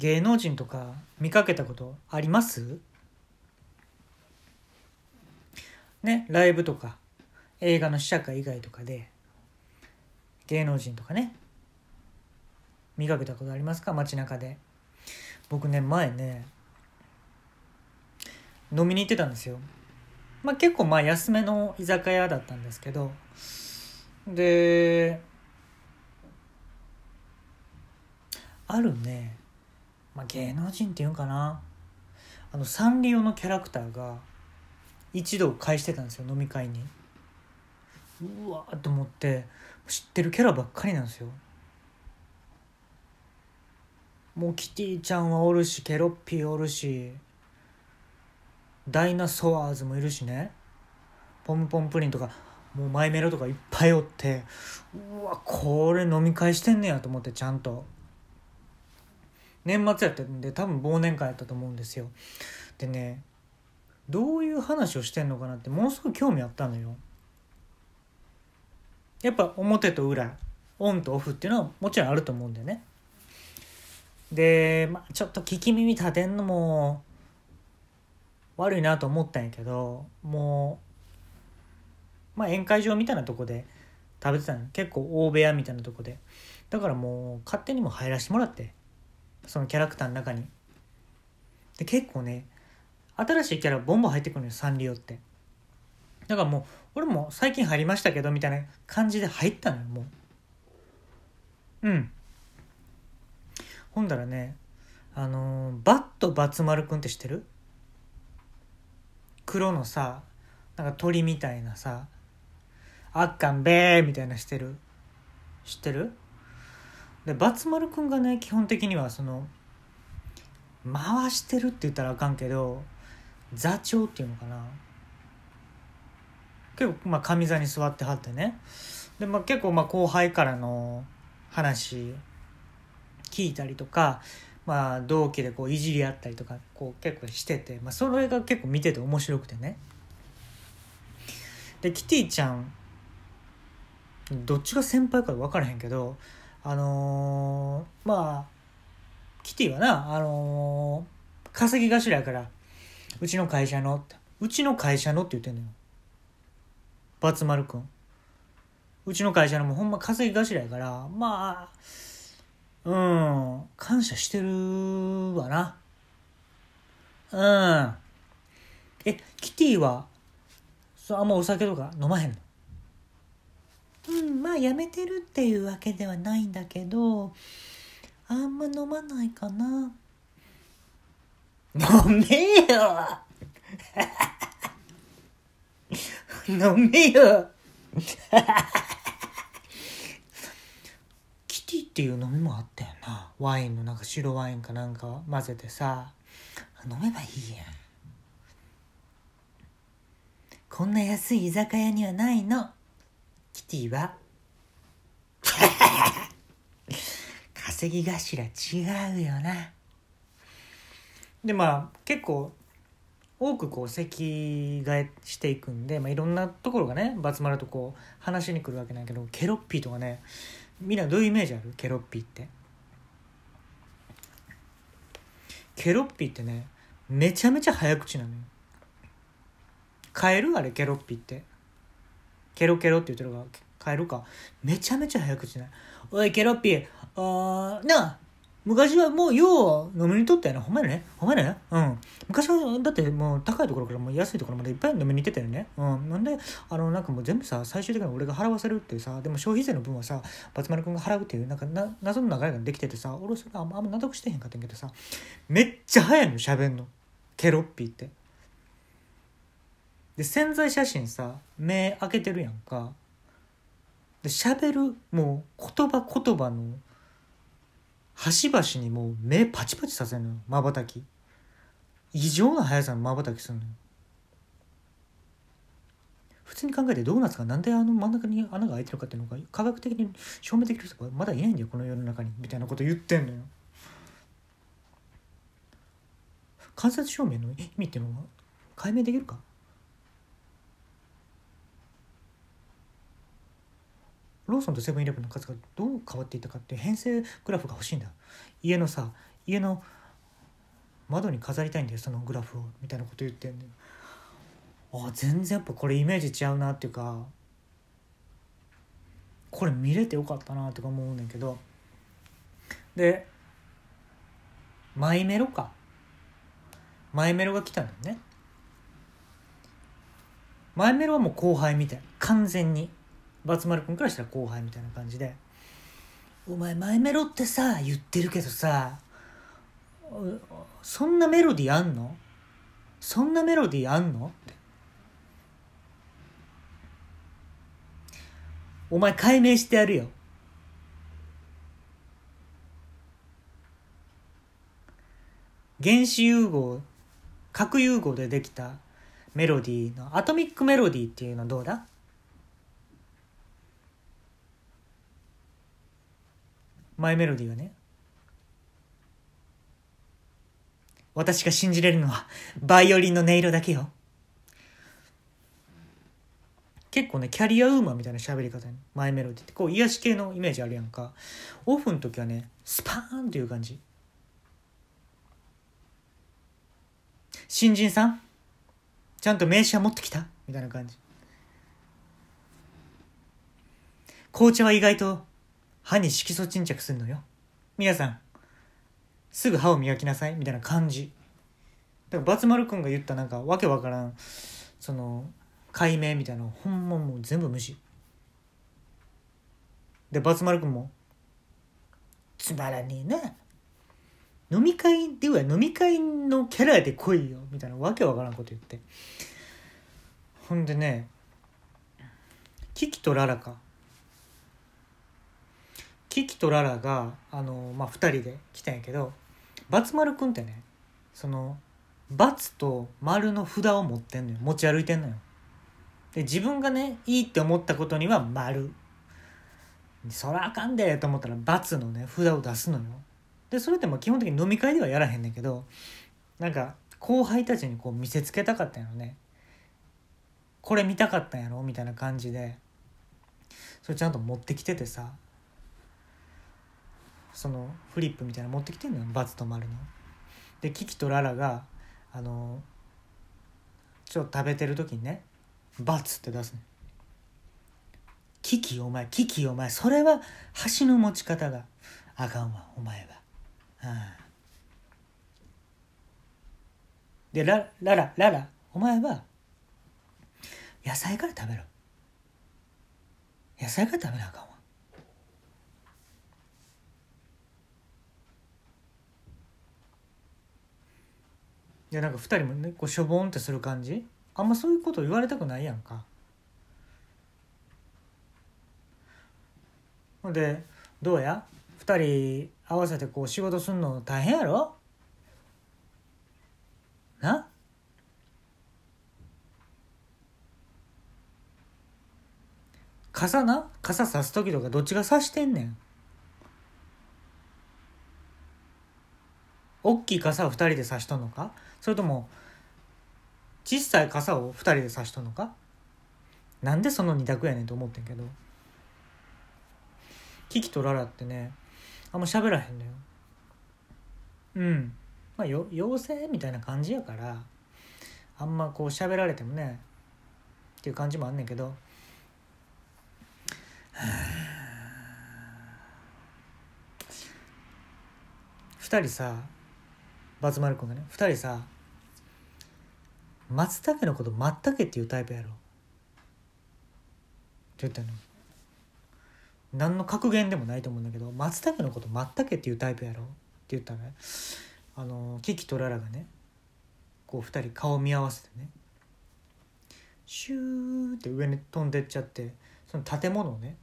芸能人とか見かけたことあります？ねライブとか映画の試写会以外とかで。芸能人とかね。見かけたことありますか？街中で。僕ね前ね飲みに行ってたんですよ。まあ結構まあ安めの居酒屋だったんですけど。であるね、まあ、芸能人っていうんかな。あのサンリオのキャラクターが一度返してたんですよ飲み会に。うわーと思って知ってるキャラばっかりなんですよ。もうキティちゃんはおるしケロッピーおるしダイナソワーズもいるしね。ポムポンプリンとかもうマイメロとかいっぱいおってうわこれ飲み会してんねやと思ってちゃんと。年末やったんで多分忘年会やったと思うんですよ。でねどういう話をしてんのかなってものすごい興味あったのよ。やっぱ表と裏オンとオフっていうのはもちろんあると思うんだよね。で、まあ、ちょっと聞き耳立てんのも悪いなと思ったんやけどもう、まあ、宴会場みたいなとこで食べてたの。結構大部屋みたいなとこで。だからもう勝手にも入らせてもらって。そのキャラクターの中に。で結構ね新しいキャラボンボン入ってくるのよサンリオって。だからもう俺も最近入りましたけどみたいな感じで入ったのよもう。うん。ほんだらねあのー、バットバツ丸くんって知ってる？黒のさなんか鳥みたいなさあっかんべーみたいなしてる？知ってる？でバツ丸くんがね基本的にはその回してるって言ったらあかんけど座長っていうのかな。結構まあ上座に座ってはってね。で、まあ、結構まあ後輩からの話聞いたりとか、まあ、同期でこういじり合ったりとかこう結構してて、まあ、それが結構見てて面白くてね。でキティちゃんどっちが先輩か分からへんけどあのー、まあキティはな、あのー、稼ぎ頭やから。うちの会社のうちの会社のって言ってんのよ。バツ丸くん。うちの会社のもほんま稼ぎ頭やから。まあうん感謝してるわな。うん。えキティはそあんまお酒とか飲まへんの？うんまあやめてるっていうわけではないんだけどあんま飲まないかな。飲めよ！飲めよ！キティっていう飲みもあったよな。ワインのなんか白ワインかなんか混ぜてさ。飲めばいいやん。こんな安い居酒屋にはないの。キティは？稼ぎ頭違うよな。でまあ結構多くこう席替えしていくんで、まあ、いろんなところがねバツ丸とこう話しに来るわけなんやけどケロッピーとかねみんなどういうイメージある？ケロッピーって。ケロッピーってねめちゃめちゃ早口なのよ。カエルあれケロッピーって。ケロケロって言ってるからカエルか。めちゃめちゃ早口ないおいケロッピー。あーなあ。昔はもうよう飲みにとったよな。ほんまやね。ほんまやね。うん。昔はだってもう高いところからもう安いところまでいっぱい飲みに行ってたよね。うん。なんであのなんかもう全部さ最終的に俺が払わせるっていうさでも消費税の分はさバツ丸君が払うっていうなんかな謎の流れができててさ俺それあんま納得してへんかったんけどさめっちゃ早いの喋んの。ケロッピーって。で潜在写真さ目開けてるやんか。で喋るもう言葉言葉の端々にもう目パチパチさせるのよ。まばたき。異常な速さのまばたきするのよ。普通に考えてドーナツがなんであの真ん中に穴が開いてるかっていうのが科学的に証明できる人がまだいないんだよこの世の中に。みたいなこと言ってんのよ。間接照明の意味っていうのは解明できるか？ローソンとセブンイレブンの数がどう変わっていたかっていう編成グラフが欲しいんだ。家のさ家の窓に飾りたいんだよそのグラフをみたいなこと言ってんだよ。あ全然やっぱこれイメージ違うなっていうかこれ見れてよかったなとか思うねんけど。でマイメロか。マイメロが来たんだよね。マイメロはもう後輩みたい。完全に。バツ丸君からしたら後輩みたいな感じで「お前マイメロってさ言ってるけどさそんなメロディーあんの？そんなメロディーあんの?」って。お前解明してやるよ。原子融合核融合でできたメロディーのアトミックメロディーっていうのはどうだ？マイメロディーはね。私が信じれるのはバイオリンの音色だけよ。結構ねキャリアウーマンみたいな喋り方にマイメロディーって。こう癒し系のイメージあるやんか。オフの時はねスパーンっていう感じ。新人さんちゃんと名刺は持ってきたみたいな感じ。紅茶は意外と歯に色素沈着するのよ。皆さんすぐ歯を磨きなさいみたいな感じ。だからバツ丸くんが言ったなんかわけわからんその解明みたいなのほんまもう全部無視。でバツ丸くんもつまらねえな。飲み会では飲み会のキャラで来いよみたいなわけわからんこと言って。ほんでねキキとララか。キキとララがあの、まあ、2人で来たんやけどバツ丸くんってねそのバツと丸の札を持ってんのよ。持ち歩いてんのよ。で自分がねいいって思ったことには丸。そらあかんでと思ったら×のね札を出すのよ。でそれっても基本的に飲み会ではやらへんねんけどなんか後輩たちにこう見せつけたかったんやろね。これ見たかったんやろ？みたいな感じでそれちゃんと持ってきててさ。そのフリップみたいなの持ってきてんのよバツと丸の。でキキとララがあのちょっと食べてる時にね「バツ」って出すねキキお前キキお前それは箸の持ち方があかんわお前は。うん。でラララララお前は野菜から食べろ。野菜から食べなあかんわ。いやなんか2人もねこうしょぼんってする感じ？あんまそういうこと言われたくないやんか。ほんでどうや？2人合わせてこう仕事すんの大変やろ？な？傘な？傘さす時とかどっちがさしてんねん。大きい傘を2人で差しとんのか？それとも小さい傘を2人で差しとんのか？なんでその二択やねんと思ってんけど。キキとララってねあんま喋らへんのよ。うん。まあよ妖精みたいな感じやからあんまこう喋られてもねっていう感じもあんねんけど。2人さバツ丸君がね2人さ松茸のこと松茸っていうタイプやろ。って言ったの。何の格言でもないと思うんだけど松茸のこと松茸っていうタイプやろ。って言ったらね。あのキキとララがねこう2人顔見合わせてねシューって上に飛んでっちゃってその建物をね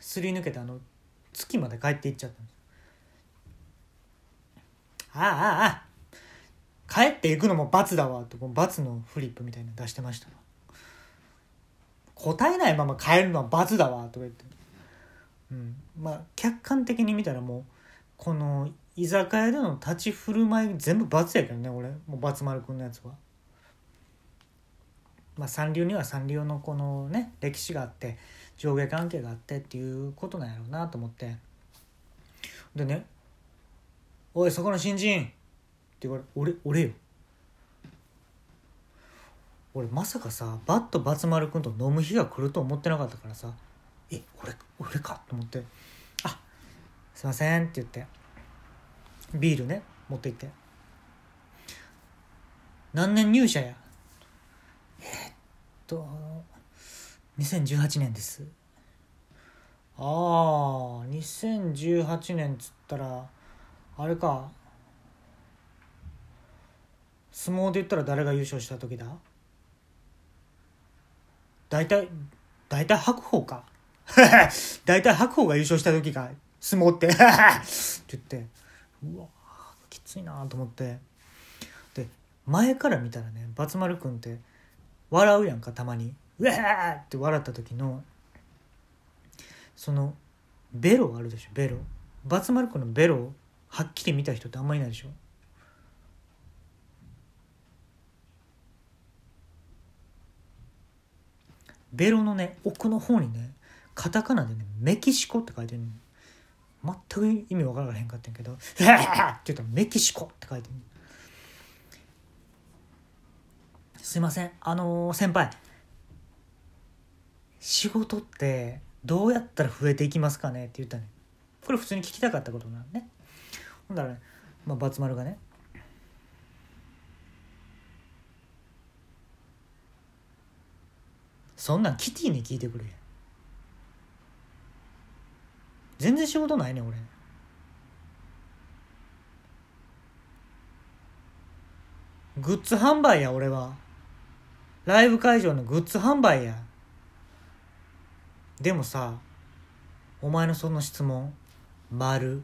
すり抜けてあの月まで帰っていっちゃったんですああああ帰っていくのも罰だわと罰のフリップみたいなの出してました。答えないまま帰るのは罰だわとか言って。うん、まあ客観的に見たらもうこの居酒屋での立ち振る舞い全部罰やけどね俺。もう罰丸くんのやつは。まあ、三流には三流のこのね歴史があって上下関係があってっていうことなんやろうなと思って。でねおいそこの新人」って言われ俺俺よ。俺まさかさバットバツ丸くんと飲む日が来ると思ってなかったからさ「え俺俺か?」と思って「あすいません」って言って。ビールね持って行って「何年入社や?」えーっと2018年です。ああ2018年っつったらあれか。相撲で言ったら誰が優勝した時だ？大体大体白鵬か。大体白鵬が優勝した時か。相撲って。って言って。うわきついなと思って。で前から見たらねバツ丸くんって笑うやんかたまに。うわーって笑った時のそのベロあるでしょベロ。バツ丸くんのベロっきり見た人ってあんまいないでしょ？ベロのね奥の方にねカタカナでね「メキシコ」って書いてるの全く意味わからへんかったんやけど「って言ったら「メキシコ」って書いてるすいません。あのー先輩。仕事ってどうやったら増えていきますかね？って言ったねこれ普通に聞きたかったことなのね。ほんだらね、まあ、バツ丸がね。そんなんキティに聞いてくれ。全然仕事ないね俺。グッズ販売や俺は。ライブ会場のグッズ販売や。でもさお前のその質問丸。